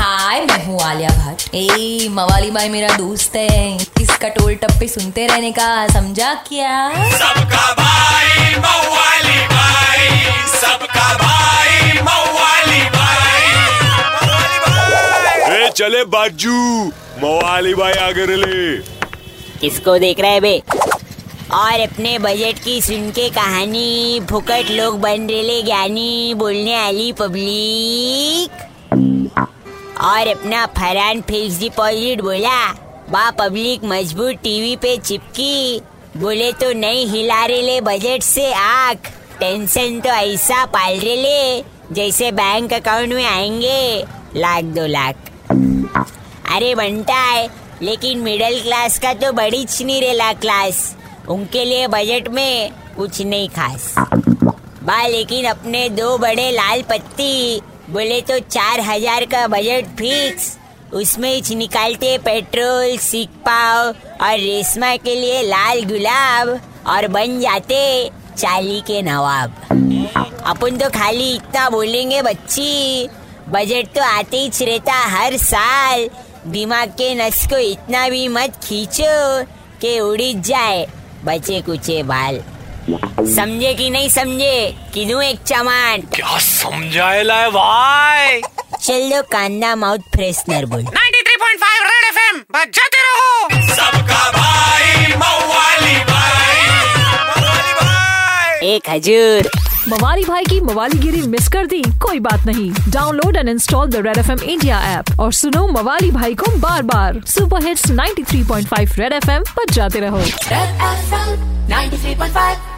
हाय मैं हूँ आलिया भट्ट। ए मवाली भाई मेरा दोस्त है। इसका टोल टप्पे सुनते रहने का समझा क्या? सबका भाई मवाली भाई। सबका भाई मवाली भाई। ए चले बाजू। मवाली भाई आगे ले किसको देख रहे बे? और अपने बजट की सुन के कहानी फुकट लोग बन रेले ज्ञानी बोलने वाली पब्लिक और अपना फरान फिक्स डिपॉजिट बोला बा पब्लिक मज़बूत टीवी पे चिपकी। बोले तो नहीं हिला रहे ले बजट से आँख टेंशन तो ऐसा पाल रहे ले जैसे बैंक अकाउंट में आएँगे, लाख दो लाख। अरे बनता है, लेकिन मिडिल क्लास का तो बड़ी नहीं रेला क्लास। उनके लिए बजट में कुछ नहीं खास। बा लेकिन अपने दो बड़े लाल पत्ती। बोले तो चार हज़ार का बजट फिक्स। उसमें ही निकालते पेट्रोल सीख पाव और रेशमा के लिए लाल गुलाब और बन जाते चाली के नवाब। अपन तो खाली इतना बोलेंगे, बच्ची। बजट तो आते ही रहता हर साल। दिमाग के नस को इतना भी मत खींचो कि उड़ी जाए बचे कुचे बाल। समझे कि नहीं समझे? किनू एक चमान क्या समझाएला है भाई? चलो कांदा माउथ फ्रेशनर बोल। 93.5 रेड एफएम बजाते रहो। सबका भाई मवाली भाई। मवाली भाई। एक हजूर। मवाली भाई की मवालीगिरी मिस कर दी कोई बात नहीं। Download and install the red F M India app और सुनो मवाली भाई को बार बार super hits 93.5 red F M पर जाते रहो। Red FM 93.5